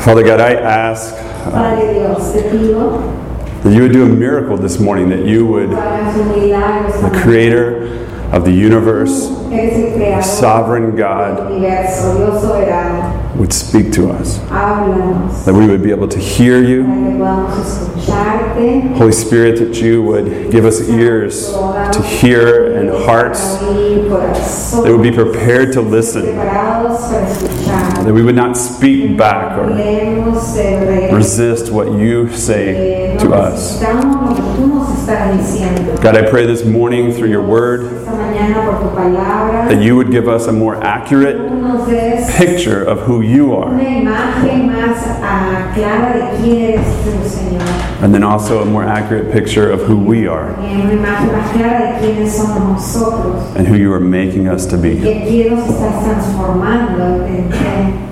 Father God, I ask Padre Dios, te pido that you would do a miracle this morning, that you would, que hagas un milagro esta the creator of the universe, sovereign God, universo, Dios soberano. Would speak to us, that we would be able to hear you. para que podamos escucharte. Holy Spirit, that you would give us ears to hear and hearts Para oír, corazón, that would be prepared to listen, preparados para escuchar. that we would not speak back or Leemos el regreso. resist what you say to us. Necesitamos lo que tú nos estás diciendo. God, I pray this morning through your word Esta mañana por tu palabra, that you would give us a more accurate tú nos des picture of who you are, imagen más ah, clara de quién eres tú, Señor. and then also a more accurate picture of who we are También una imagen más clara de quiénes somos nosotros. and who you are making us to be. Que quién nos estás transformando. en- en-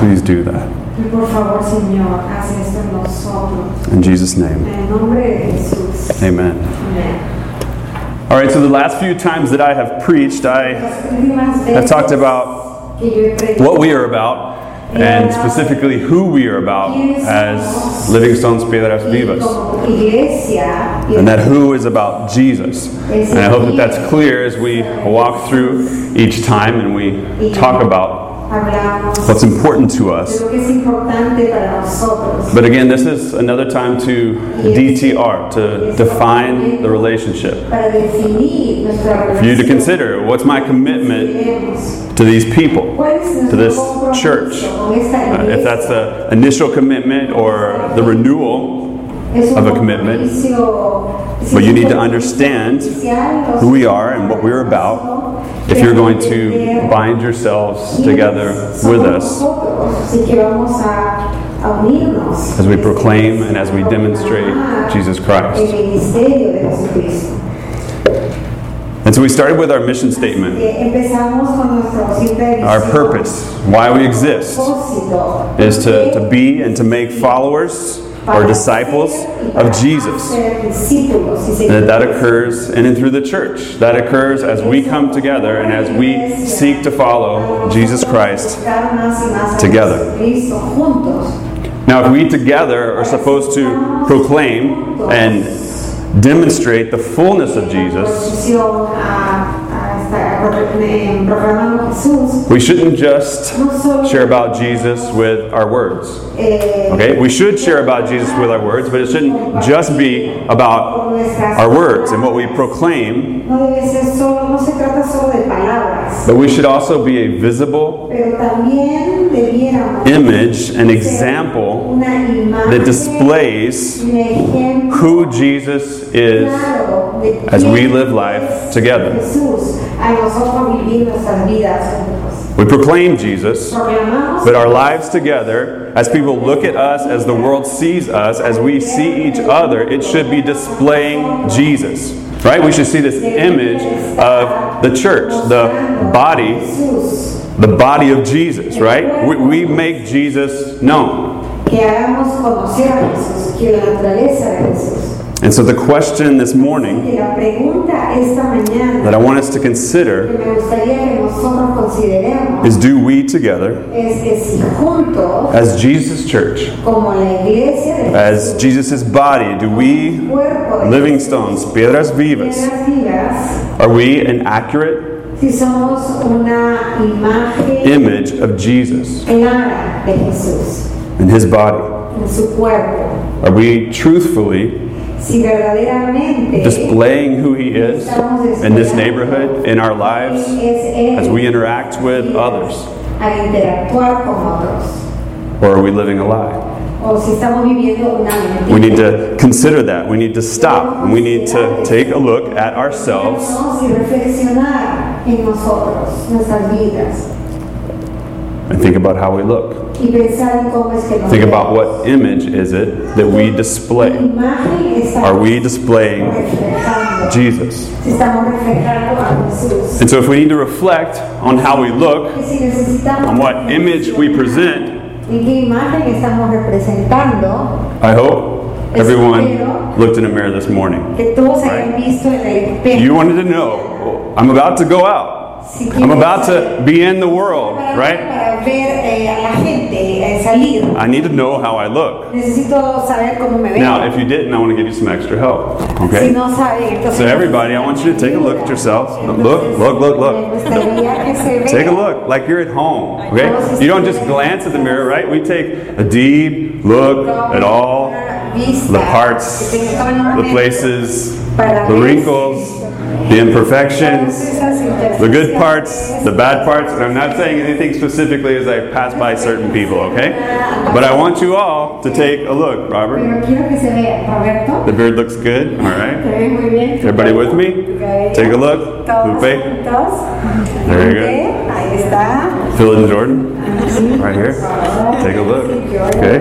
Please do that. Y por favor, Señor, haz esto en. In Jesus' name, En el nombre de Jesús. amen. Amén. All right, so the last few times that I have preached, I have talked about what we are about and specifically who we are about as Living Stones Piedras Vivas. And that who is about Jesus. And I hope that that's clear as we walk through each time and we talk about what's important to us. lo que es importante para nosotros. But again, this is another time to DTR, to define the relationship. Para definir nuestra For you to consider what's my commitment to these people, to this church. compromiso con esta Uh, if that's the initial commitment or the renewal, of a commitment. But you need to understand who we are and what we're about, if you're going to bind yourselves together with us as we proclaim and as we demonstrate Jesus Christ. And so we started with our mission statement, our purpose, why we exist, is to, to be and to make followers or disciples of Jesus. And that occurs in and through the church. That occurs as we come together and as we seek to follow Jesus Christ. Together. Now, if we together are supposed to proclaim and demonstrate the fullness of Jesus, we shouldn't just share about Jesus with our words. eh, Okay? We should share about Jesus with our words, but it shouldn't just be about our words and what we proclaim, No debe ser solo, no se trata solo de palabras, but we should also be a visible pero también debiéramos image, an example that displays who Jesus is as we live life together. Jesús a nosotros vivir nuestras vidas. We proclaim Jesus, but our lives together, as people look at us, as the world sees us, as we see each other, it should be displaying Jesus. Right? We should see this image of the church, the body, the body of Jesus, right? We, we make Jesus known. Que hagamos conocer a Jesús, que la naturaleza de Jesús. And so the question this morning Que la pregunta esta mañana that I want us to consider me gustaría que nosotros consideremos is do we together, es que si juntos, as Jesus' church, como la iglesia de as Jesus' body, do we, living stones, piedras vivas, are we an accurate si somos una imagen image of Jesus clara de Jesús and his body? en su cuerpo, Are we truthfully si displaying who he is in this neighborhood, in our lives, as we interact with others? al interactuar con otros, Or are we living a lie? o si estamos viviendo una mentira. We need to consider that. We need to stop. We need to take a look at ourselves and think about how we look. y pensar en cómo es que nos Think about what image is it that we display. Are we displaying? Jesus? Si estamos reflejando a Jesús. And so, if we need to reflect on how we look, Que si necesitamos on what image we present, ¿En qué imagen estamos representando? I hope everyone looked in a mirror this morning. Que todos hayan visto en el espejo. You wanted to know, I'm about to go out. Si I'm about to be in the world, right? para ver eh, a la gente, eh, salir. I need to know how I look. Necesito saber cómo me veo. Now, if you didn't, I want to give you some extra help. Si Okay? no saben, entonces. So, everybody, I want you to take a look at yourselves. Look, look, look, Me look. gustaría que se vea. Take a look like you're at home. Okay? You don't just glance at the mirror, right? We take a deep look at all the parts, the places, the wrinkles, the imperfections, the good parts, the bad parts. And I'm not saying anything specifically as I pass by certain people, okay? But I want you all to take a look, Robert. Pero quiero que se vea, Roberto. The beard looks good, all right? Se ve muy bien. Everybody with me? Take a look. Lupe. Very good. Ok, Phil and Jordan, right here. Take a look. Okay,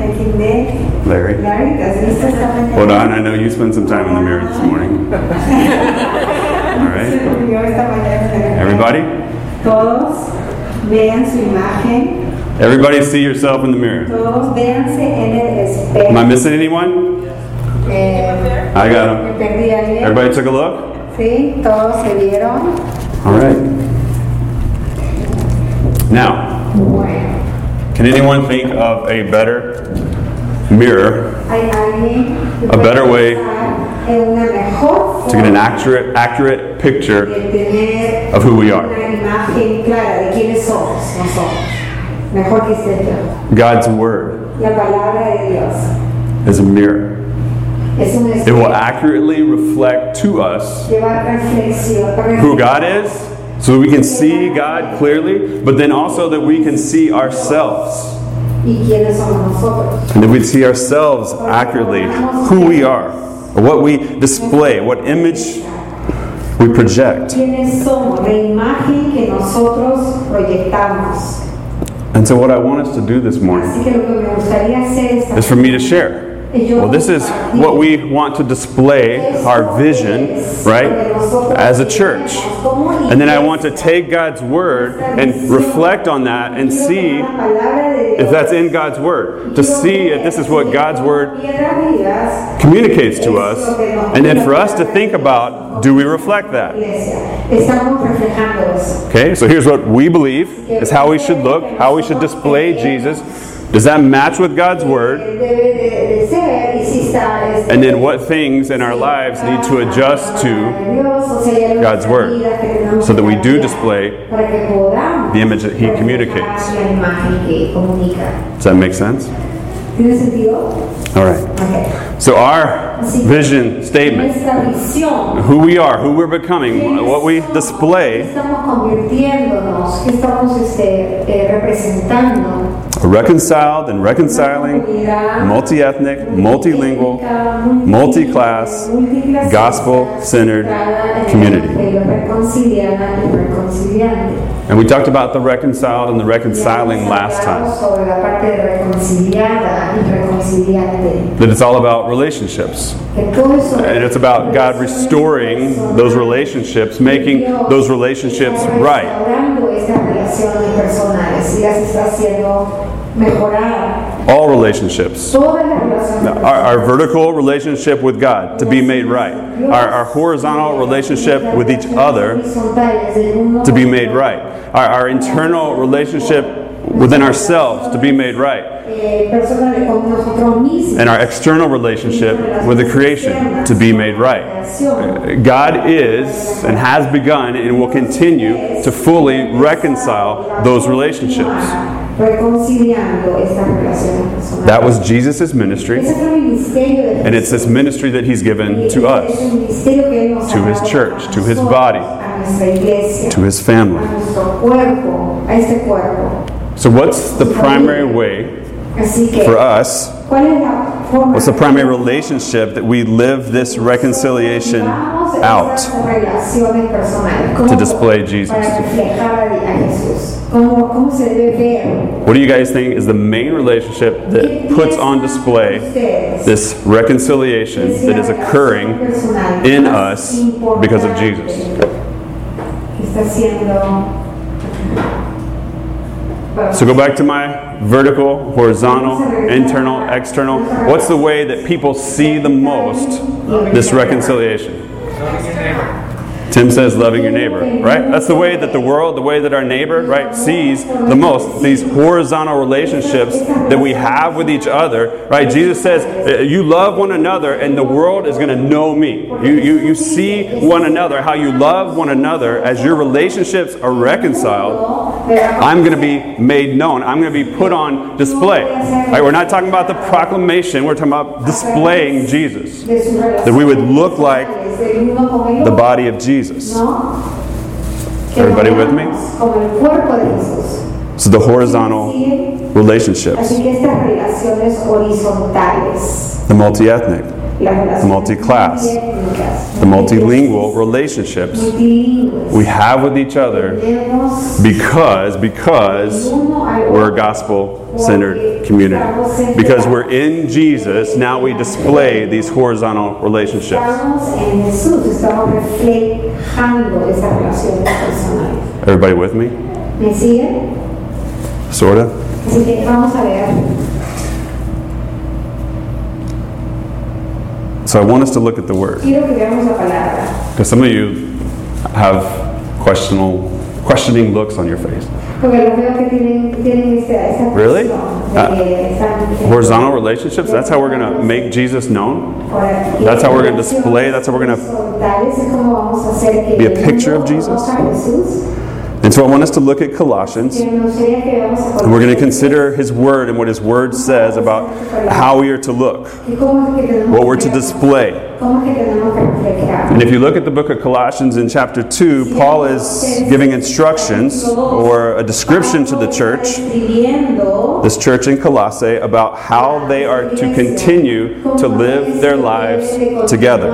Aquí Nick. Larry. Larry, ¿te has visto esta? Hold on, I know you spent some time in the mirror this morning. All right, Yo esta mañana. everybody? Todos vean su imagen. Everybody see yourself in the mirror. Todos véanse en el espejo. Am I missing anyone? Eh, I got them. perdí a alguien. Everybody took a look? Sí, todos se vieron. All right. Now. Can anyone think of a better mirror A better way to get an accurate, accurate picture of who we are? God's Word is a mirror. It will accurately reflect to us who God is so we can see God clearly, but then also that we can see ourselves. ¿Y quiénes somos nosotros? And that we see ourselves accurately, who we are, what we display, what image we project. ¿Quiénes somos? La imagen que nosotros proyectamos. And so, what I want us to do this morning Así que lo que me gustaría hacer es is for me to share. Well, this is what we want to display our vision, right, as a church. And then I want to take God's word and reflect on that and see if that's in God's word, to see if this is what God's word communicates to us, and then for us to think about do we reflect that? Okay, so here's what we believe is how we should look, how we should display Jesus. Does that match with God's word? And then what things in our lives need to adjust to God's word, so that we do display the image that He communicates. Does that make sense? All right. So, our vision statement who we are, who we're becoming, what we display, estamos convirtiéndonos? ¿Qué estamos este, representando? reconciled and reconciling, multi ethnic, multilingual, multi class, gospel centered community. Reconciliada y reconciliante. And we talked about the reconciled and the reconciling last time. That it's all about relationships. And it's about God restoring those relationships, making those relationships right. All relationships. Our, our vertical relationship with God to be made right. Our, our horizontal relationship with each other to be made right. Our, our internal relationship within ourselves to be made right. And our external relationship with the creation to be made right. God is and has begun and will continue to fully reconcile those relationships. Reconciliando estas relaciones personales. That was Jesus' ministry, Ese fue el ministerio de and it's this ministry that He's given eh, to us, ministerio que Él nos to His church, to His body, a nuestra iglesia, to His family. nuestro cuerpo, a este cuerpo. So, what's the primary way for us? ¿cuál es la forma? What's the primary relationship that we live this reconciliation out? estas relaciones personales. ¿Cómo- to display Jesus? Para reflejar a a Jesús. ¿Cómo, cómo se debe ver? What do you guys think is the main relationship that puts on display this reconciliation that is occurring in us because of Jesus? Que está haciendo. So go back to my vertical, horizontal, internal, external. What's the way that people see the most this reconciliation? Não, ninguém lembra. Tim says loving your neighbor, right? That's the way that the world, the way that our neighbor, right, sees the most. These horizontal relationships that we have with each other, right? Jesus says, uh, you love one another and the world is going to know me. You, you, you see one another, how you love one another as your relationships are reconciled. I'm going to be made known. I'm going to be put on display. Right? We're not talking about the proclamation, we're talking about displaying Jesus. That we would look like the body of Jesus. Everybody with me? Como el cuerpo de Jesús. So the horizontal relationships, Así que estas relaciones horizontales, the multi-ethnic, las relaciones multi-class, the multilingual relationships we have with each other because because we're a gospel-centered community. Because we're in Jesus, now we display these horizontal relationships. Estamos en Jesús, estamos reflejando esas relaciones personales. Everybody with me? ¿Me siguen? Sorta? Así que vamos a ver. So I want us to look at the word. Because some of you have questionable, questioning looks on your face. Really? están- Horizontal relationships, that's how we're going to make Jesus known. That's how we're gonna display, that's how we're hacer que be a picture of Jesus. And so I want us to look at Colossians. And we're going to consider his word and what his word says about how we are to look, what we're to display. ¿Cómo es que tenemos que reflejar? And if you look at the book of Colossians in chapter 2, Paul is giving instructions or a description to the church, this church in Colossae, about how they are to continue to live their lives together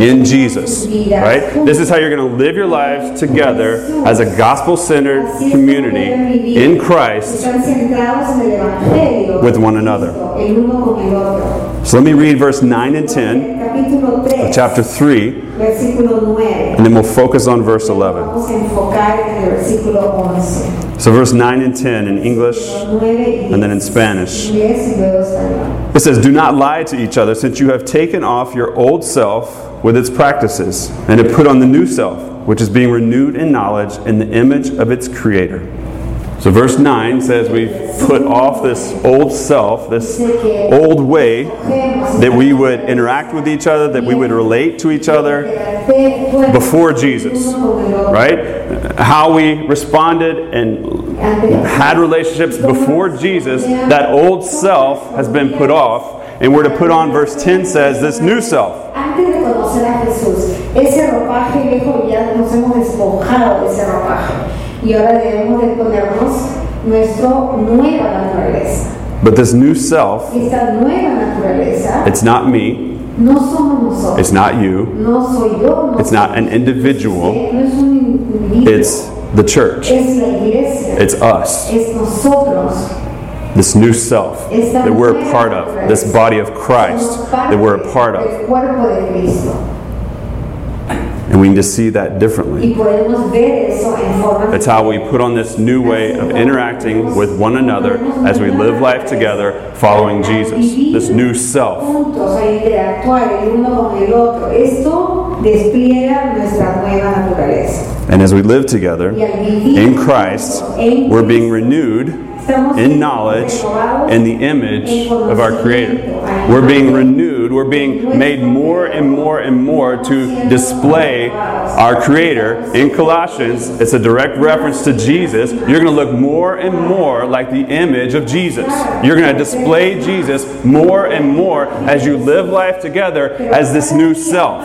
in Jesus. Right? This is how you're going to live your lives together as a gospel centered community in Christ Están centrados en el Evangelio. with one another. El uno con el otro. So let me read verse 9 and 10 Capítulo 3, chapter 3, versículo 9. and then we'll focus on verse 11. Vamos a enfocar en el versículo 11. So, verse 9 and 10 in English, 9 and then in Spanish. Inglés y luego español. It says, Do not lie to each other, since you have taken off your old self with its practices, and have put on the new self, which is being renewed in knowledge in the image of its creator. So, verse 9 says, We put off this old self, this old way that we would interact with each other, that we would relate to each other before Jesus, right? How we responded and had relationships before Jesus, that old self has been put off, and we're to put on, verse 10 says, this new self. Antes de conocer a Jesús, ese ropaje viejo ya nos hemos despojado de ese ropaje y ahora debemos de ponernos nueva naturaleza. But this new self, Esta nueva naturaleza it's not me, no somos nosotros, it's not you, no soy yo, no it's not an individual, no es un it's the church, es la iglesia, it's us, es nosotros, this new self that we're a part of, this body of Christ that we're a part of. del cuerpo de Cristo And we need to see that differently. y podemos ver eso en forma It's how we put on this new way of interacting with one another as we live life together following Jesus, this new self. juntos a interactuar el uno con el otro. Esto despliega nuestra nueva naturaleza. And as we live together Y al vivir in Christ, we're being renewed in knowledge in the image of our Creator. We're being renewed, we're being made more and more and more to display our Creator. In Colossians, it's a direct reference to Jesus. You're going to look more and more like the image of Jesus. You're going to display Jesus more and more as you live life together as this new self.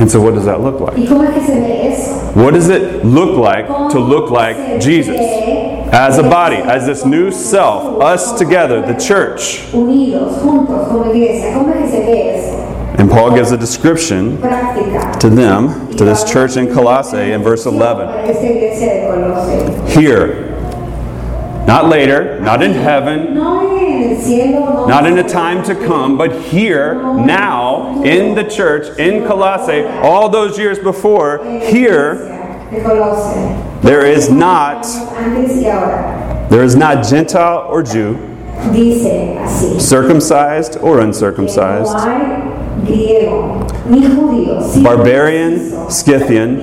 And so, what does that look like? ¿Y cómo es que se ve eso? What does it look like to look like Jesus? As a body, as this new self, us together, the church. Unidos, juntos, como iglesia. ¿Cómo es que se ve eso? And Paul gives a description to them, to this church in Colossae, in verse 11. Para esta iglesia de Colosas. Here, not later, not in heaven, Not in a time to come, but here, now, in the church, in Colossae, all those years before, here, there is not, there is not Gentile or Jew, circumcised or uncircumcised, barbarian, Scythian,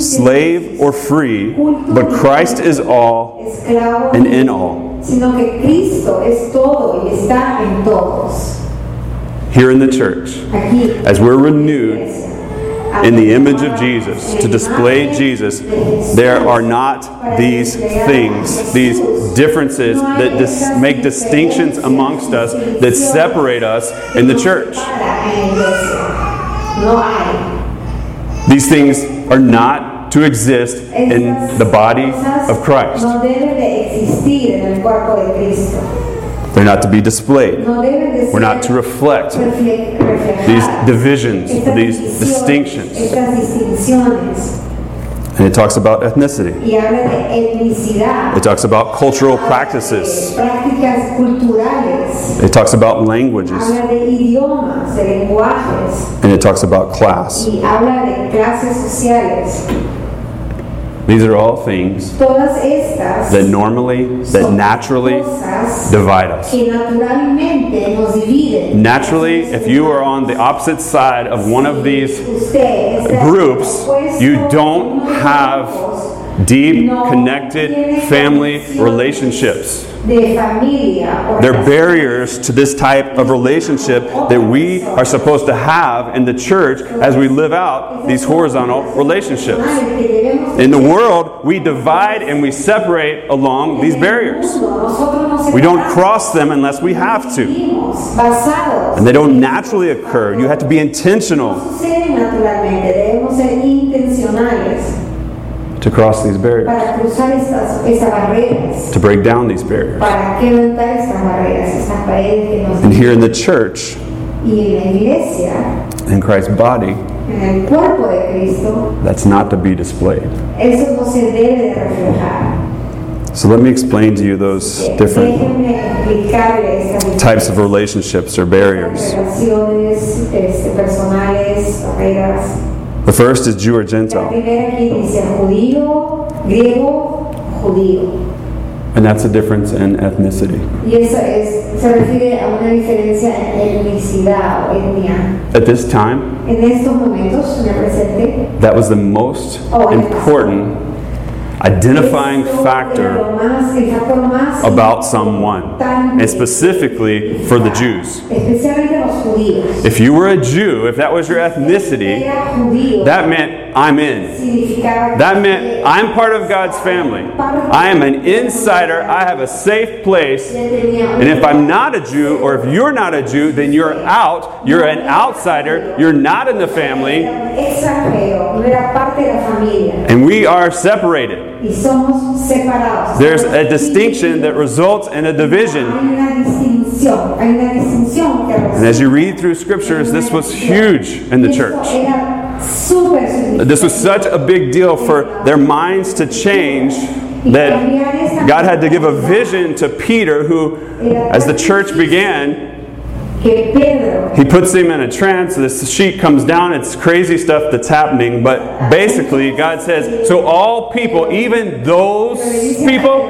slave or free, but Christ is all and in all. Sino que Cristo es todo y está en todos. Here in the church, as we're renewed in the image of Jesus, to display Jesus, there are not these things, these differences that dis- make distinctions amongst us, that separate us in the church. These things are not to exist in the body of Christ. No deben de existir en el cuerpo de Cristo. They're not to be displayed. No deben de We're not to reflect these divisions, these distinctions. And it talks about ethnicity. Y habla de etnicidad. It talks about cultural practices. It talks about languages. Habla de idiomas, de lenguajes. And it talks about class. Y habla de clases sociales. These are all things that normally, that naturally divide us. nos. Naturally, if you are on the opposite side of one of these groups, you don't uno de los have deep, connected family relationships. De familia o They're barriers to this type of relationship that we are supposed to have in the church as we live out these horizontal relationships. In the world, we divide and we separate along these barriers. We don't cross them unless we have to. And they don't naturally occur. You have to be intentional suceden naturalmente, debemos ser intencionales to cross these barriers, para cruzar estas, barreras, to break down these barriers. para quebrantar estas barreras, estas paredes que nos And here in the church, y en la iglesia, in Christ's body, en el cuerpo de Cristo, that's not to be displayed. eso no se debe de reflejar. So let me explain to you those different Déjenme explicarle estas types of relationships or barriers. relaciones este, personales, barreras. The first is Jew or Gentile, primera aquí dice judío, griego, judío. and that's a difference in ethnicity. Y eso es, se refiere a una diferencia en etnicidad o etnia. At this time, En estos momentos, en el presente, that was the most important identifying factor lo más- el factor más about someone, and specifically for the Jews. especialmente los judíos. If you were a Jew, if that was your ethnicity, that meant I'm in. That meant I'm part of God's family. I am an insider. I have a safe place. And if I'm not a Jew, or if you're not a Jew, then you're out. You're an outsider. You're not in the family. And we are separated. There's a distinction that results in a division. And as you read through scriptures, this was huge in the church. Esto era súper significativo. This was such a big deal for their minds to change that God had to give a vision to Peter, who, as the church began, he puts him in a trance. This sheet comes down. It's crazy stuff that's happening. But basically, God says, so all people, even those people,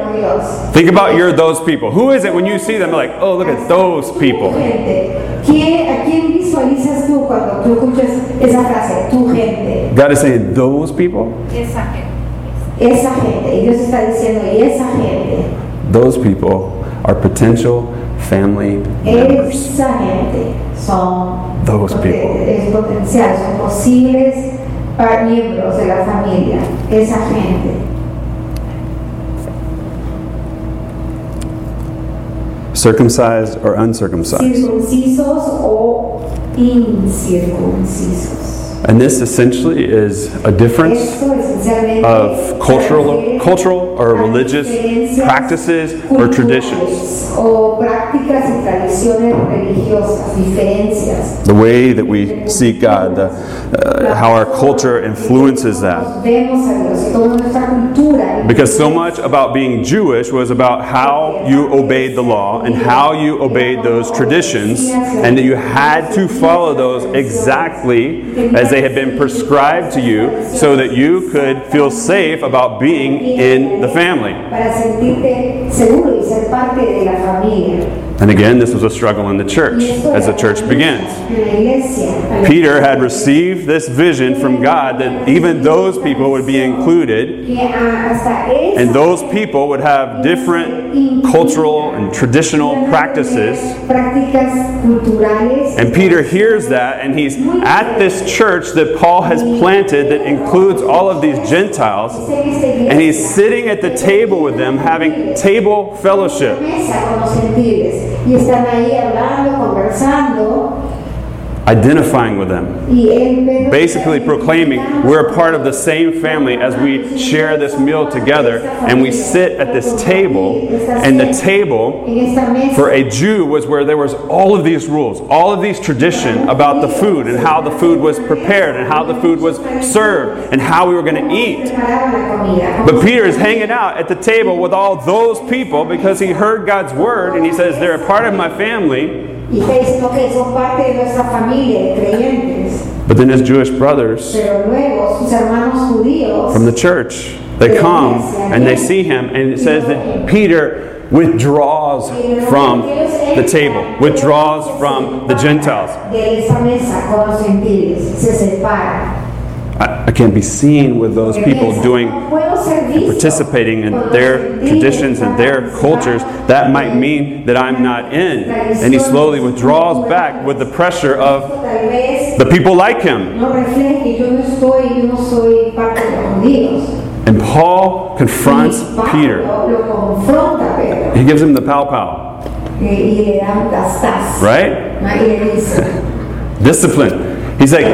think about you're those people. Who is it when you see them? Like, oh, look at those people. gente. ¿Quién- ¿A quién visualizas tú cuando tú escuchas esa frase? Tu gente. God is saying, those people? Esa gente. Esa gente. Dios está diciendo, esa gente. Those people are potential family members. Esa gente son Those people. es potencial, son posibles miembros de la familia. Esa gente. Circumcised or uncircumcised. Circuncisos o incircuncisos. And this essentially is a difference esencialmente of cultural, cultural or religious practices or traditions. culturales O prácticas y tradiciones religiosas, diferencias. The way that we seek God, the, uh, how our culture influences that. Nos Vemos a Dios y toda nuestra cultura. Because so much about being Jewish was about how you obeyed the law and how you obeyed those traditions, and that you had to follow those exactly as they had been prescribed to you so that you could feel safe about being in the family. Para sentirte seguro y ser parte de la familia. And again, this was a struggle in the church as the church begins. lucha En la iglesia. Peter had received this vision from God that even those people would be included, Que a- hasta esa and those people would have different cultural and traditional practices. And Peter hears that, and he's at this church that Paul has planted that includes all of these Gentiles, and he's sitting at the table with them having table fellowship. Identifying with them, basically proclaiming we're a part of the same family as we share this meal together and we sit at this table. And the table for a Jew was where there was all of these rules, all of these tradition about the food and how the food was prepared and how the food was served and how we were going to eat. But Peter is hanging out at the table with all those people because he heard God's word and he says, They're a part of my family. Y está diciendo que son parte de nuestra familia de creyentes. But then his Jewish brothers Pero luego sus hermanos judíos from the church, they come and they see him, and it says that Peter withdraws from the table, withdraws from the Gentiles. I, I can't be seen with those people doing and participating in their traditions and their cultures. That might mean that I'm not in. And he slowly withdraws back with the pressure of the people like him. And Paul confronts Peter. He gives him the pow pow. Right? Discipline. He's like,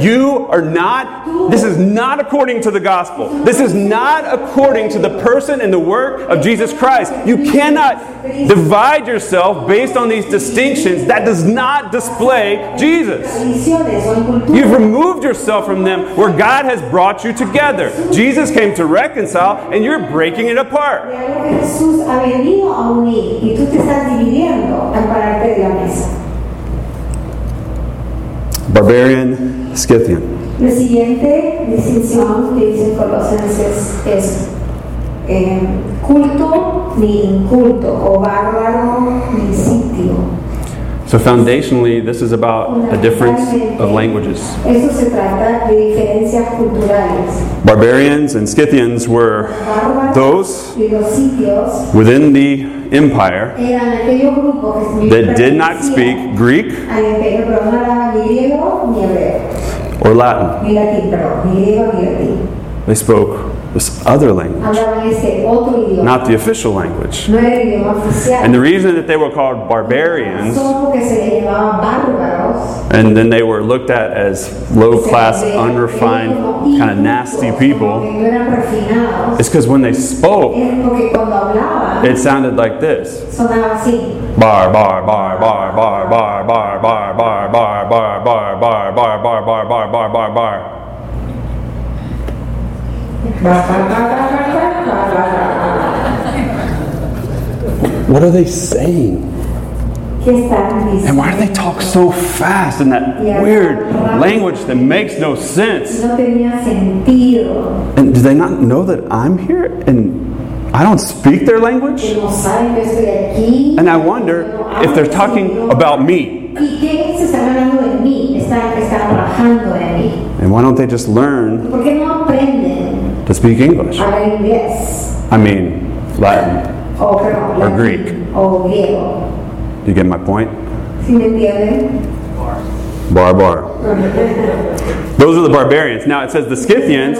you are not, this is not according to the gospel. This is not according to the person and the work of Jesus Christ. You cannot divide yourself based on these distinctions. That does not display Jesus. tradiciones o en cultura. You've removed yourself from them where God has brought you together. Jesus came to reconcile, and you're breaking it apart. de algo que Jesús ha venido a unir y tú te estás dividiendo pararte de la mesa. Barbarian, Scythian. La siguiente distinción que dice Colosenses es eh, culto ni inculto o bárbaro ni sitio. So, foundationally, this is about a difference of languages. Esto se trata de diferencias culturales. Barbarians and Scythians were those y los sitios within the empire that did not speak Greek or Latin. They spoke this other language, not the official language. And the reason that they were called barbarians Son porque se les llamaba bárbaros. and then they were looked at as low class, unrefined, kind of nasty people, Que no eran refinados. is because when they spoke, Es porque cuando hablaban it sounded like this. sonaba así. Bar, bar, bar, bar, bar, bar, bar, bar, bar, bar, bar, bar, bar, bar, bar, bar, bar, bar, bar, bar. What are they saying? ¿Qué están And why do they talk so fast in that weird language that makes no sense? No tenía sentido. And do they not know that I'm here and I don't speak their language? Que no saben que estoy aquí. And I wonder if they're talking about me. ¿Y qué se están hablando de mí? Están, están trabajando de mí. And why don't they just learn ¿Por qué no aprenden to speak English? I mean, Latin. Or Greek. Do you get my point? ¿Sí me? Bar, bar. Those are the barbarians. Now it says the Scythians,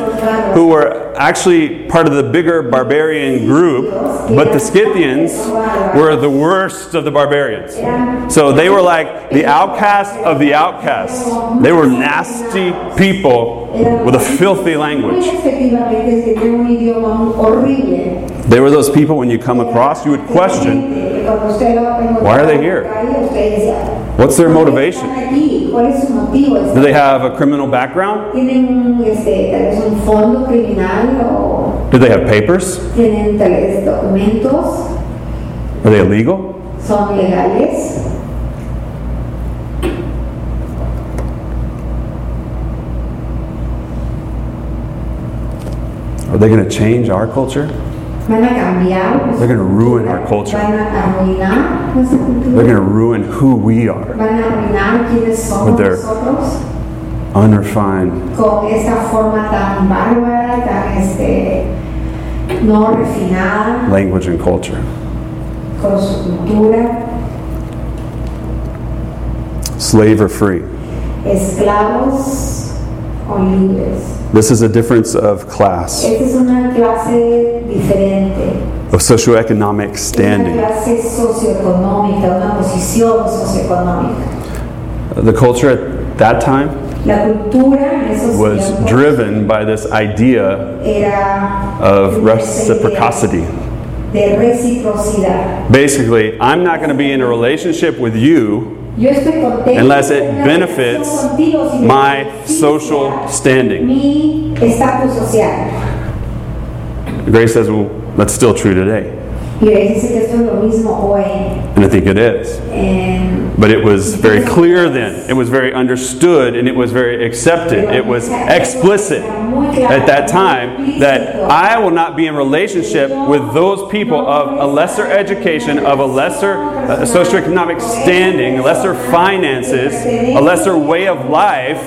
who were actually part of the bigger barbarian group, but the Scythians were the worst of the barbarians. So they were like the outcasts of the outcasts. They were nasty people with a filthy language. They were those people when you come across, you would question, Why are they here? What's their motivation? Do they have a criminal background? Do they have papers? Are they illegal? Are they going to change our culture? Van a cambiar. They're gonna ruin our culture. Van a arruinar nuestra They're going to ruin who we are. Van a arruinar quiénes somos With their- nosotros Unrefined, con esta forma tan bárbara, tan este, no refinada, language and culture. con su cultura, Slave or free. esclavos o libres. This is a difference of class, Esta es una clase diferente, of socioeconomic una standing. clase socioeconómica, una posición socioeconómica. The culture at that time La cultura en esos was tiempos driven by this idea era of reciprocity. de reciprocidad. Basically, I'm not going to be in a relationship with you Yo estoy contento Unless it de tener una benefits relación contigo si me my social standing. Mi estatus social. Grace says, well, that's still true today. Y Grace dice que esto es lo mismo hoy. And I think it is. But it was very clear then. It was very understood and it was very accepted. It was explicit at that time that I will not be in relationship with those people of a lesser education, of a lesser uh, socioeconomic standing, lesser finances, a lesser way of life,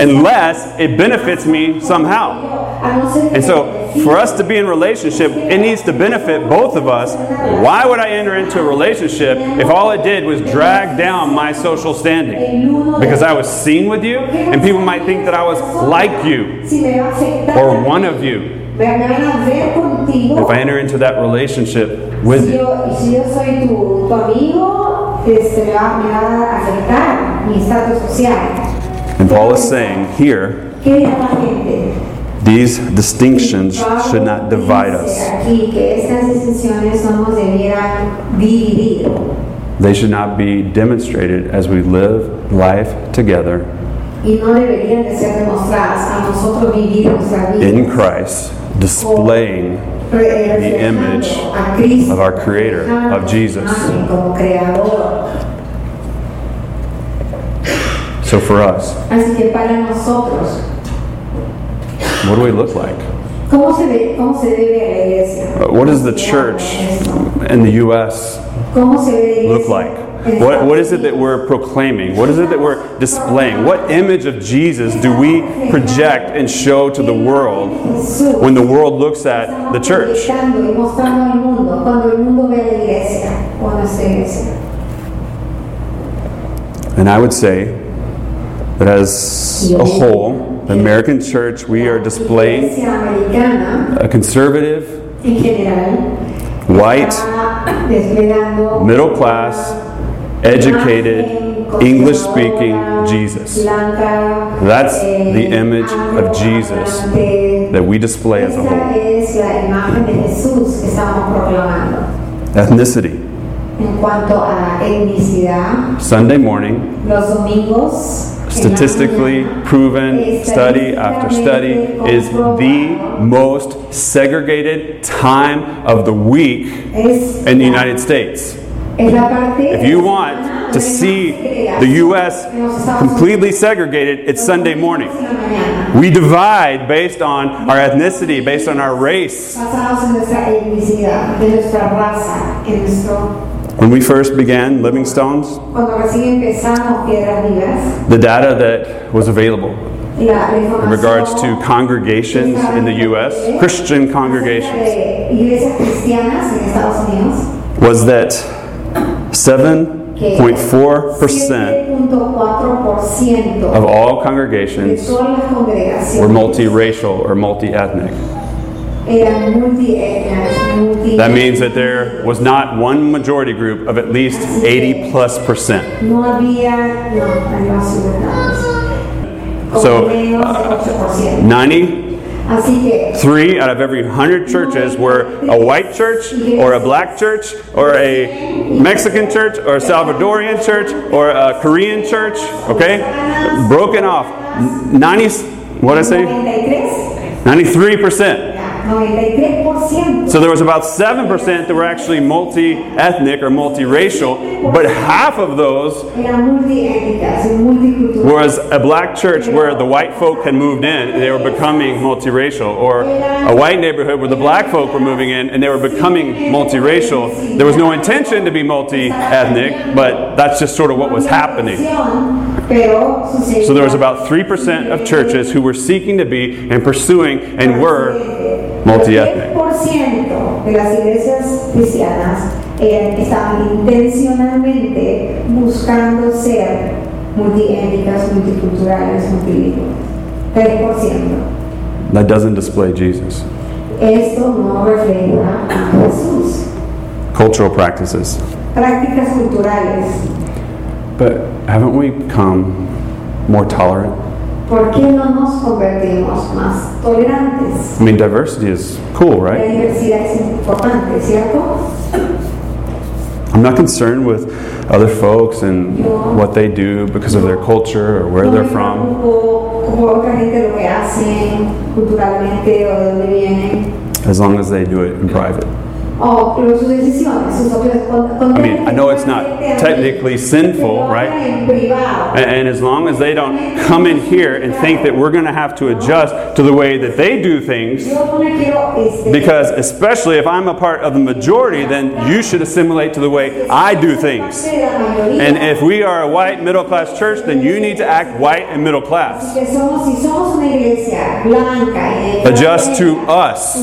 unless it benefits me somehow. a no ser que And so, for us to be in relationship, it needs to benefit both of us. Why would I enter into a relationship if all it did was drag down my social standing? Because I was seen with you, and people might think that I was like you si me va a afectar, or one of you me van a ver contigo. if I enter into that relationship with you. yo, y si yo soy tu, tu amigo, este, me, va, me va a afectar mi estatus social. And Paul is saying here, These distinctions should not divide us. They should not be demonstrated as we live life together in Christ, displaying the image of our Creator, of Jesus. So for us, Así que para nosotros, what do we look like? ¿cómo se, ve, cómo se debe a la iglesia? Uh, What does the church in the U.S. ¿Cómo se ve la look like? What, what is it that we're proclaiming? What is it that we're displaying? What image of Jesus do we project and show to the world when the world looks at the church? Proyectando y mostrando al mundo, cuando el mundo ve a la iglesia o a nuestra iglesia. And I would say that as a whole, the American church, we are displaying a conservative, white, middle class, educated, English speaking Jesus. That's the image of Jesus that we display as a whole. es la imagen de Jesús que estamos proclamando. Ethnicity. En cuanto a etnicidad, Sunday morning, statistically proven, study after study, is the most segregated time of the week in the United States. If you want to see the U.S. completely segregated, it's Sunday morning. We divide based on our ethnicity, based on our race. Basados en nuestra etnicidad, de nuestra raza, en nuestro When we first began Living Stones, Cuando recién empezamos Piedras Vivas, the data that was available la, la in regards to congregations in the U.S., Christian congregations, de iglesias cristianas en Estados Unidos, was that 7.4% 7.4% of all congregations were multiracial or multi-ethnic. eran multietnias, multi That means that there was not one majority group of at least 80 plus percent. no había, no, ahí va a subir nada más. So, de 8%. 93 out of every 100 churches were a white church or a black church or a Mexican church or a Salvadorian church or a Korean church, okay? Broken off. 90, what did I say? 93, 93%. 93%. So there was about 7% that were actually multi ethnic or multiracial, but half of those eran multiétnicas y multiculturales. was a black church where the white folk had moved in and they were becoming multiracial, or a white neighborhood where the black folk were moving in and they were becoming multiracial. There was no intention to be multi ethnic, but that's just sort of what was happening. So there was about 3% of churches who were seeking to be and pursuing and were multi-ethnic. 3% de las iglesias cristianas eh, estaban intencionalmente buscando ser multiétnicas, multiculturales, multilingües. 3%. That doesn't display Jesus. Esto no refleja a Jesús. Cultural practices. Prácticas culturales. But haven't we become more tolerant? ¿Por qué no nos convertimos más tolerantes? I mean, diversity is cool, La right? diversidad es importante, ¿cierto? I'm not concerned with other folks and what they do because of their culture or where no they're from, preocupo como otra gente lo que hacen culturalmente o de dónde vienen. as long as they do it in private. O pero sus decisiones, sus propias. con- con- I mean, I know it's not technically sinful, right? And, as long as they don't come in here and think that we're going to have to adjust to the way that they do things, Yo no me quiero este, because especially if I'm a part of the majority, then you should assimilate to the way I do things. parte de la mayoría. And if we are a white middle class church, then you need to act white and middle class. que somos, si somos una iglesia blanca y de Adjust to us.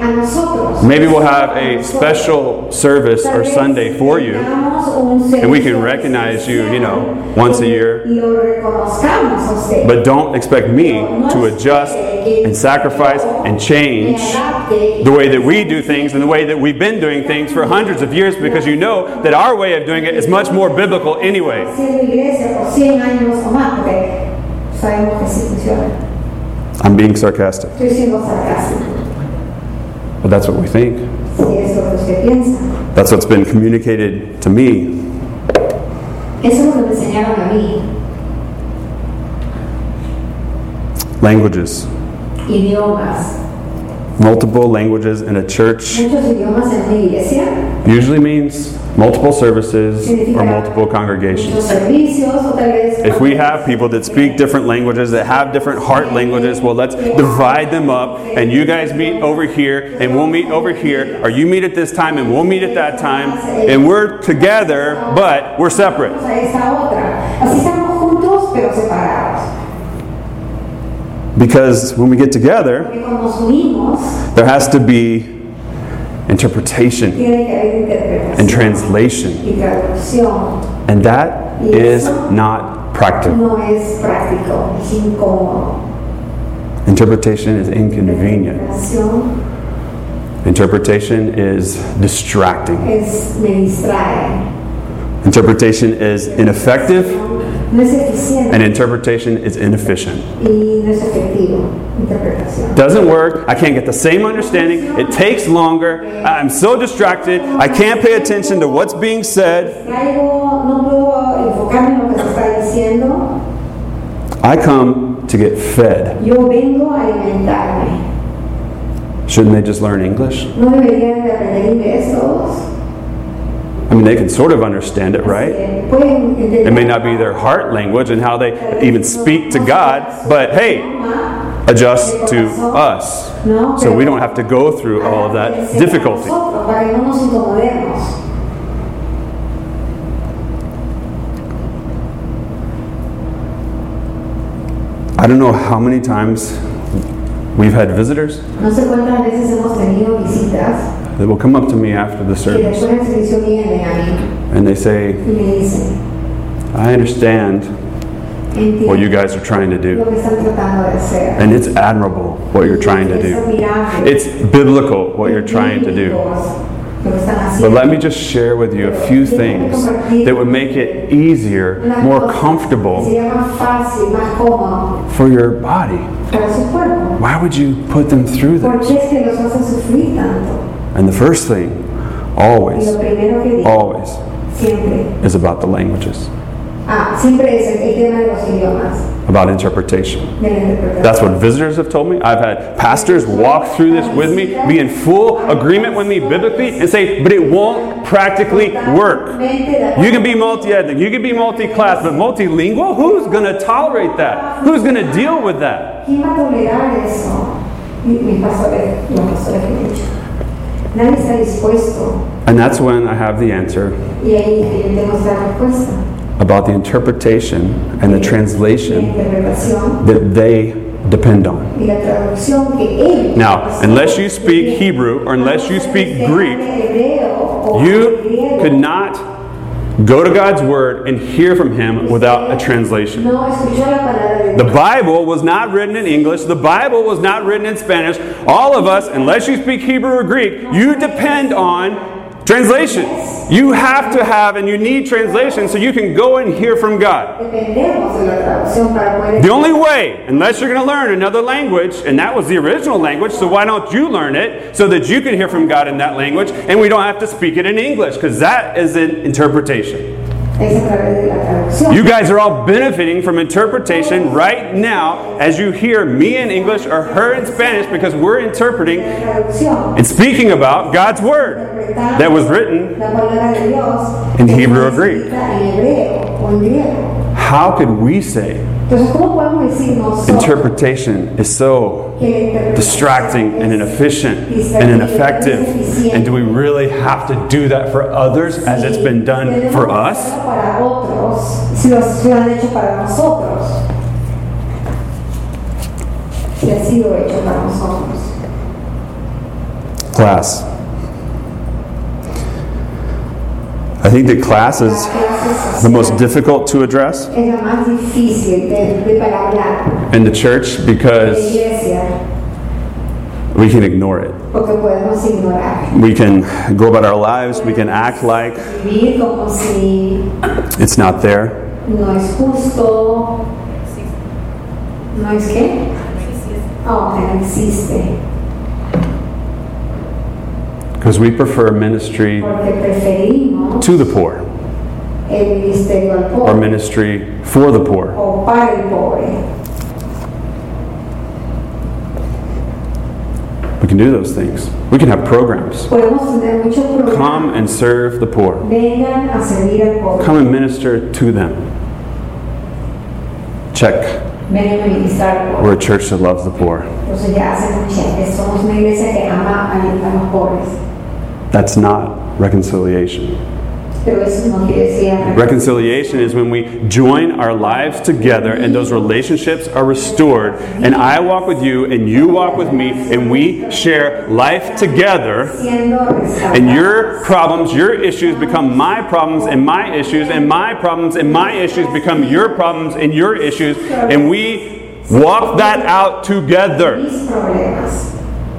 Usted debe de adaptarse a nosotros. Maybe we'll have a special service or Sunday for you, and we can recognize you, you know, once a year. Lo reconozcamos a usted. But don't expect me to adjust and sacrifice and change the way that we do things and the way that we've been doing things for hundreds of years because you know that our way of doing it is much more biblical anyway. Siendo iglesia por 100 años o más, porque sabemos que sí funciona. I'm being sarcastic, Estoy siendo sarcástica. But that's what we think. Si es lo que usted piensa. That's what's been communicated to me. Eso es lo que me enseñaron a mí. Languages. Idiomas. Multiple languages in a church Muchos idiomas en una iglesia. usually means multiple services or multiple congregations. Muchos servicios o tal vez. If we have people that speak different languages, that have different heart languages, well, let's divide them up. And you guys meet over here, and we'll meet over here. Or you meet at this time, and we'll meet at that time. And we're together, but we're separate. Because when we get together, Porque cuando nos unimos, there has to be interpretation tiene que haber and translation. And that is not practical. No es práctico, es incómodo. Interpretation is inconvenient. Interpretation is distracting. Es, me distrae. Interpretation is ineffective. And interpretation is inefficient. y no es efectivo. Interpretación. Doesn't work. I can't get the same understanding. It takes longer. I'm so distracted. I can't pay attention to what's being said. Traigo, no puedo enfocarme en lo que se está diciendo. I come to get fed. Yo vengo a alimentarme. Shouldn't they just learn English? ¿No deberían de aprender inglés todos? I mean, they can sort of understand it, right? It may not be their heart language and how they even speak to God, but hey, adjust to us. So we don't have to go through all of that difficulty. I don't know how many times we've had visitors No sé cuántas veces hemos tenido visitas that will come up to me after the service después del servicio vienen a mí and they say, y me dicen, I understand what you guys are trying to do. que están tratando de hacer. And it's admirable what you're trying to do. It's biblical what you're trying to do. Lo que están But let me just share with you a few things that would make it easier, more comfortable Sería más fácil, más cómodo for your body. para su cuerpo. Why would you put them through ¿Por this? Qué es que los hace sufrir tanto? And the first thing, always, lo primero que digo, always, is about the languages. ah, siempre es el, tema de los idiomas. about interpretation. de la interpretación. That's what visitors have told me. I've had pastors walk through this with me, be in full agreement with me biblically, and say, but it won't practically work. You can be multi ethnic, you can be multi class, but multilingual? Who's going to tolerate that? Who's going to deal with that? Nadie está dispuesto. And that's when I have the answer Y ahí yo tengo respuesta. about the interpretation and the translation that they depend on. y la traducción que ellos. Now, unless you speak Hebrew or unless you speak Greek, You could not go to God's Word and hear from Him without a translation. The Bible was not written in English. The Bible was not written in Spanish. All of us, unless you speak Hebrew or Greek, you depend on translation. You have to have and you need translation so you can go and hear from God. The only way, unless you're going to learn another language, and that was the original language, so why don't you learn it so that you can hear from God in that language and we don't have to speak it in English because that is an interpretation. Es a través de la traducción. You guys are all benefiting from interpretation right now as you hear me in English or her in Spanish because we're interpreting and speaking about God's Word that was written. La palabra de Dios. in Hebrew or Greek. escrita En hebreo o en griego. How could we say Entonces, ¿cómo podemos decir nosotros interpretation is so que la interpretación distracting and inefficient and ineffective? And do we really have to do that for others as it's been done for us? Para otros, si lo, si lo han hecho para nosotros. Si ha sido hecho para nosotros. Class. I think that class is the most difficult to address es la más difícil de, de para hablar in the church because we can ignore it. porque. We can go about our lives, we can act like Vivir como si it's not there. no es justo. ¿No es qué? Oh, que no existe. Oh, Because we prefer ministry to the poor or ministry for the poor. We can do those things. We can have programs. Come and serve the poor. Come and minister to them. Check. We're a church that loves the poor. That's not reconciliation. Pero eso no quiere decir Reconciliation is when we join our lives together and those relationships are restored, and I walk with you and you walk with me, and we share life together. And your problems, your issues become my problems and my issues, and my problems and my issues become your problems and your issues, and we walk that out together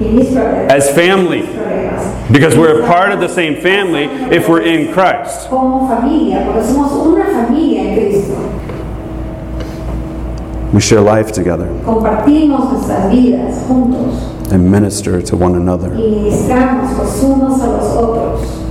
mis problemas. Y mis problemas. as family because we're a part of the same family if we're in Christ. Como familia, porque somos una familia en Cristo. We share life together Compartimos nuestras vidas juntos and minister to one another. y ministramos los unos a los otros.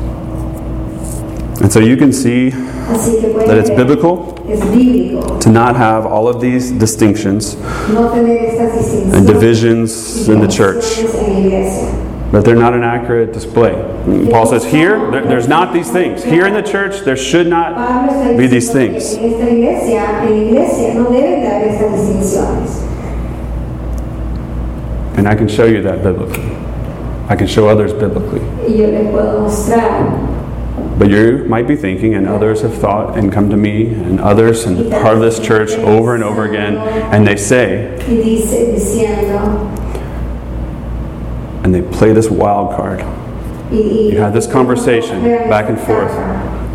And so you can see Así que pueden that it's biblical es bíblico to not have all of these distinctions no tener estas and divisions in the church, divisiones en la iglesia. but they're not an accurate display. Paul says here, there- there's not these things. Here in the church, there should not be these things. que en esta iglesia, en la iglesia no deben de haber estas distinciones. And I can show you that biblically. I can show others biblically. But you might be thinking, and others have thought and come to me, and others and part of this church over and over again, and they say, and they play this wild card. You have this conversation back and forth.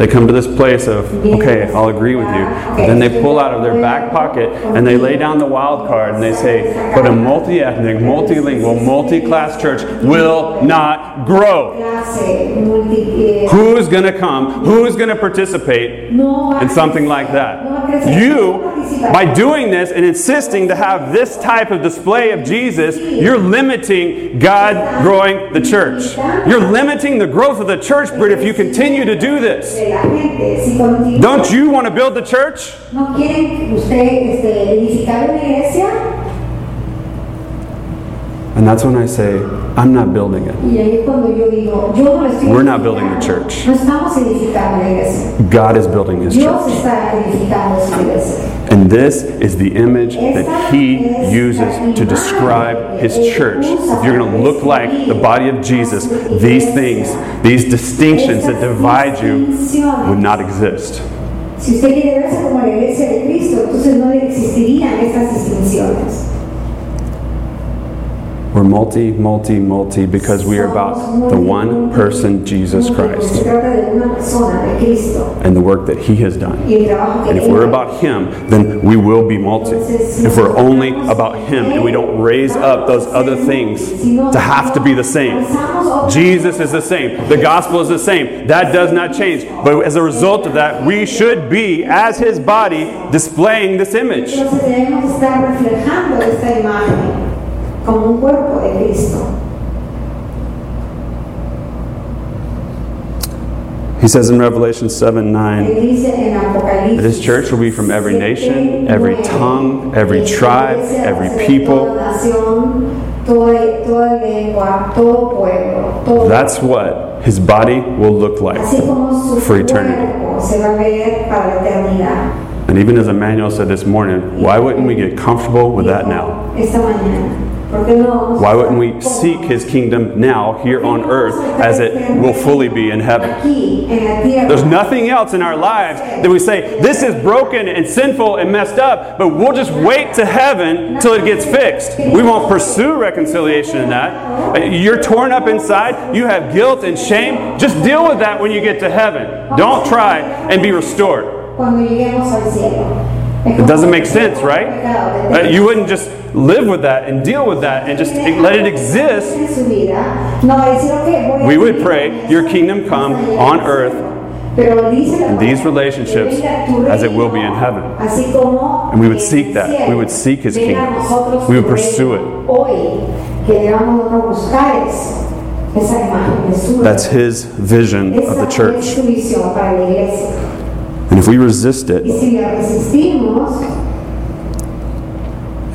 They come to this place of, okay, I'll agree with you. But then they pull out of their back pocket and they lay down the wild card and they say, but a multi ethnic, multilingual, multi class church will not grow. Who's going to come? Who's going to participate in something like no va a that? You, va a participar. by doing this and insisting to have this type of display of Jesus, you're limiting God growing the church. You're limiting the growth of the church, Britt, if you continue to do this. De la gente. Si Don't you want to build the church? ¿No quieren usted este, edificar una iglesia? And that's when I say, I'm not building it. Y ahí es cuando yo digo, yo no estoy We're not building the church. No estamos edificando la iglesia. God is building his church. está edificando su iglesia. And this is the image that he uses to describe his church. If you're going to look like the body of Jesus, these things, these distinctions that divide you, would not exist. Si usted quiere verse como la iglesia de Cristo, entonces no existirían estas distinciones. We're multi, multi, multi because we are about the one person, Jesus Christ, and the work that he has done. And if we're about Him, then we will be multi. If we're only about Him and we don't raise up those other things to have to be the same, Jesus is the same, the gospel is the same, that does not change. But as a result of that, we should be, as His body, displaying this image. Como un cuerpo de Cristo. He says in Revelation 7 Él 9, dice en Apocalipsis that His church will be from every nation, every tongue, every tribe, every va a ser de people. Toda nación, toda, toda lengua, todo pueblo, todo. That's what His body will look like Así como su for eternity. cuerpo se va a ver para la eternidad. And even as Emmanuel said this morning, why wouldn't we get comfortable with that now? Esta mañana. ¿Por qué no vamos Why wouldn't we seek his kingdom now here on earth as it will fully be in heaven? There's nothing else in our lives that we say, this is broken and sinful and messed up, but we'll just wait to heaven till it gets fixed. We won't pursue reconciliation in that. You're torn up inside, you have guilt and shame. Just deal with that when you get to heaven. Don't try and be restored. It doesn't make sense, right? Uh, You wouldn't just live with that and deal with that and just let it exist. En su vida, no va a decir, "Ok, voy a We would pray, Your kingdom come on earth in these relationships as it will be in heaven. And we would seek that. We would seek His kingdom. We would pursue su That's His vision of the church. And if we resist it si la resistimos,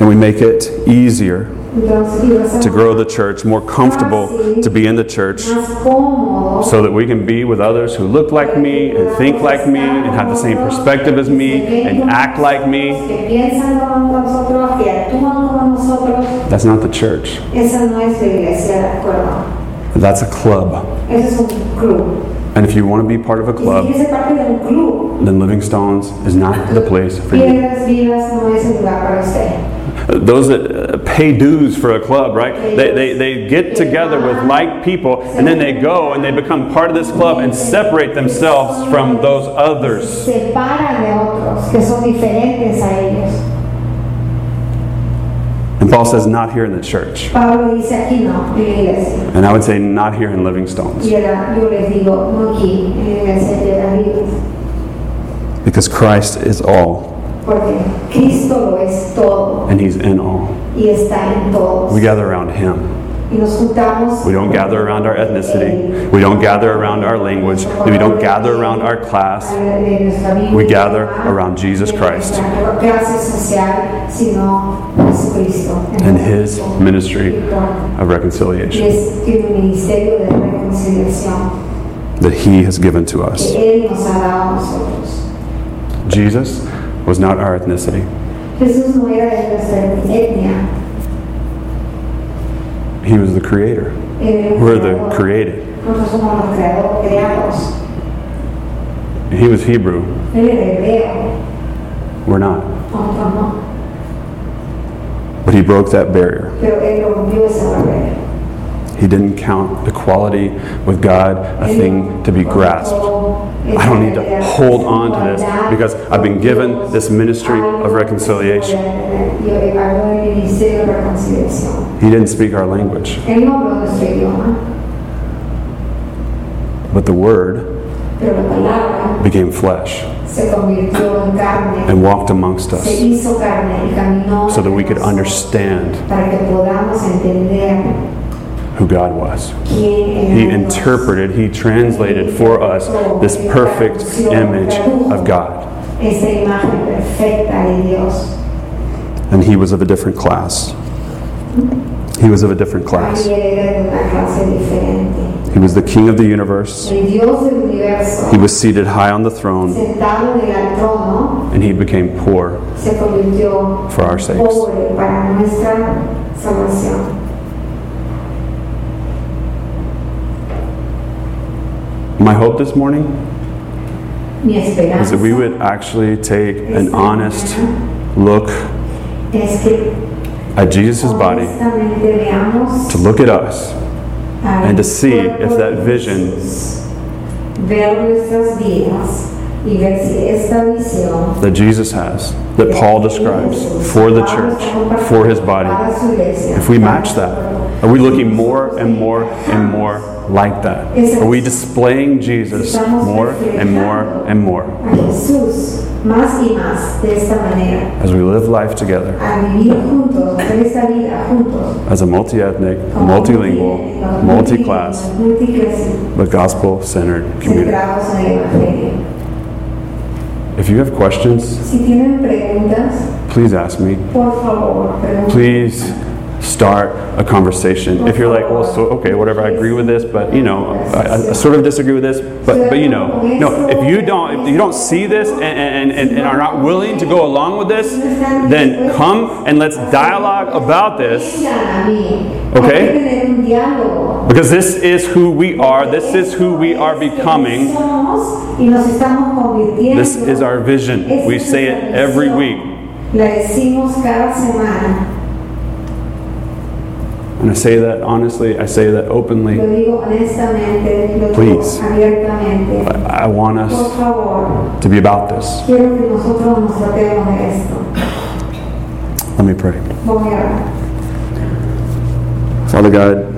and we make it easier entonces y lo hacemos to grow the church, more comfortable to be in the church, so that we can be with others who look like me and think like me and have the same perspective as me and act like me. que piensan como nosotros, que actúan como nosotros, That's not the church. esa no es la iglesia, ¿de? That's a club. Ese es un club. And if you want to be part of a club, quieres ser parte de un club, then Living Stones is not the place for you. piedras vivas no es el lugar para usted. Those that uh, pay dues for a club, right? They, they, they get together with like people and then they go and they become part of this club and separate themselves from those others. Se separan de otros que son diferentes a ellos. And Paul says, not here in the church. Pablo dice aquí no, en la iglesia. And I would say, not here in Living Stones. Y ahora yo les digo, no aquí, en la iglesia piedras vivas. Because Christ is all Porque Cristo lo es todo and He's in all. y está en todos. We gather around Him. Y nos juntamos. We don't gather around our ethnicity. We don't gather around our language. We don't gather around our class. We gather around Jesus Christ. Clase social, sino Jesucristo. And His ministry of reconciliation es tiene un ministerio de reconciliación that He has given to us. que Él nos ha dado a nosotros. Jesus was not our ethnicity. Jesús no era de nuestra etnia. He was the creator. Un We're the created. Nosotros somos los creado- creados. He was Hebrew. Él era hebreo. We're not. But He broke that barrier. Pero Él rompió esa barrera. He didn't count equality with God a thing to be grasped. I don't need to hold on to this because I've been given this ministry of reconciliation. He didn't speak our language, but the Word became flesh and walked amongst us so that we could understand who God was. He interpreted, He translated for us this perfect image of God. Esta imagen perfecta de Dios. And He was of a different class. He was of a different class. Y él era de una clase diferente. He was the King of the universe. El Dios del universo, He was seated high on the throne, sentado en el trono, and He became poor for our sakes. pobre para nuestra salvación. My hope this morning is that we would actually take an honest look at Jesus' body, to look at us, and to see if that vision- Jesús, ver nuestras vidas y ver si esta visión that Jesus has, that Paul describes for the church, for his body, if we match that, are we looking more and more and more like that? Are we displaying Jesus more and more and more a Jesús más y más de esta manera, as we live life together a vivir juntos, a hacer esta vida juntos. as a multi ethnic, multilingual, multi- class, but gospel centered community? centrados en el Evangelio. If you have questions, Si tienen preguntas, please ask me. por favor, pregunten. Please start a conversation. If you're like, well, so okay, whatever, I agree with this, but you know, I, I sort of disagree with this, but but you know, no. If you don't, if you don't see this and, and, and, and are not willing to go along with this, then come and let's dialogue about this. Okay. Because this is who we are. This is who we are becoming. This is our vision. We say it every week, and I say that honestly. I say that openly. Lo digo honestamente, lo digo Please. I I want us to be about this. quiero que nosotros nos tratemos de esto. Let me pray. Voy a orar. Father God,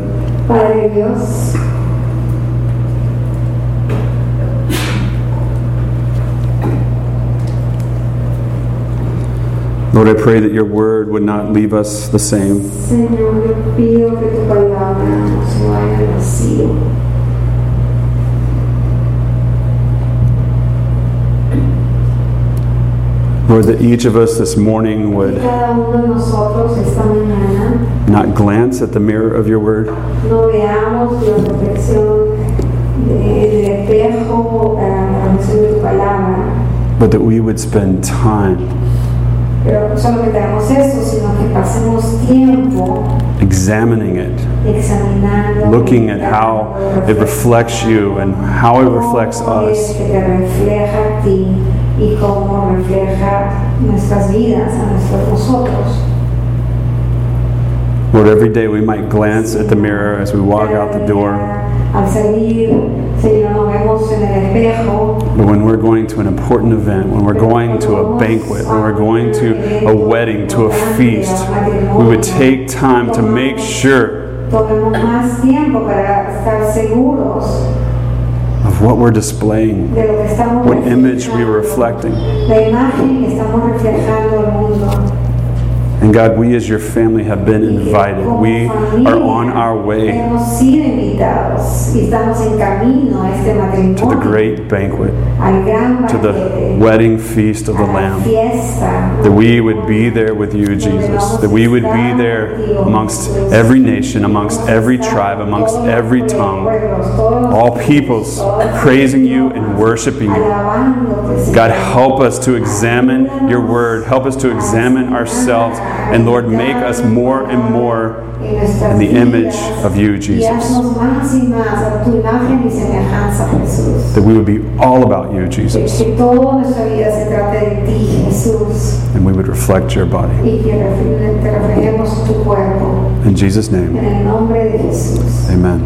Lord, I pray that your word would not leave us the same. Señor, yo pido que tu palabra no vaya vacío. Lord, that each of us this morning would Cada uno de nosotros esta mañana not glance at the mirror of your word, no veamos la reflexión del espejo, eh, la reflexión de tu palabra, but that we would spend time pero solo que hagamos esto, sino que pasemos tiempo examining it, examinando, looking at how it reflects you and how it reflects us. que te refleja a ti y cómo refleja nuestras vidas a nosotros. Lord, every day we might glance at the mirror as we walk out the door, Al salir, Señor, nos vemos en el espejo. but when we're going to an important event, when we're going to a banquet, when we're going to a wedding, to a feast, we would take time to make sure Tomemos más tiempo para estar seguros of what we're displaying, de lo que estamos what image we are reflecting. And God, we as your family have been invited. We are on our way to the great banquet, to the wedding feast of the Lamb. That we would be there with you, Jesus. That we would be there amongst every nation, amongst every tribe, amongst every tongue, all peoples praising you and worshiping you. God, help us to examine your word. Help us to examine ourselves. And Lord, make us more and more in the image of you, Jesus. haznos más y más a tu imagen y semejanza, Jesús. That we would be all about you, Jesus. Que toda nuestra vida se trate de ti, Jesús, And we would reflect your body. y que refle- te reflejemos tu cuerpo. In Jesus' name, En el nombre de Jesús. amen.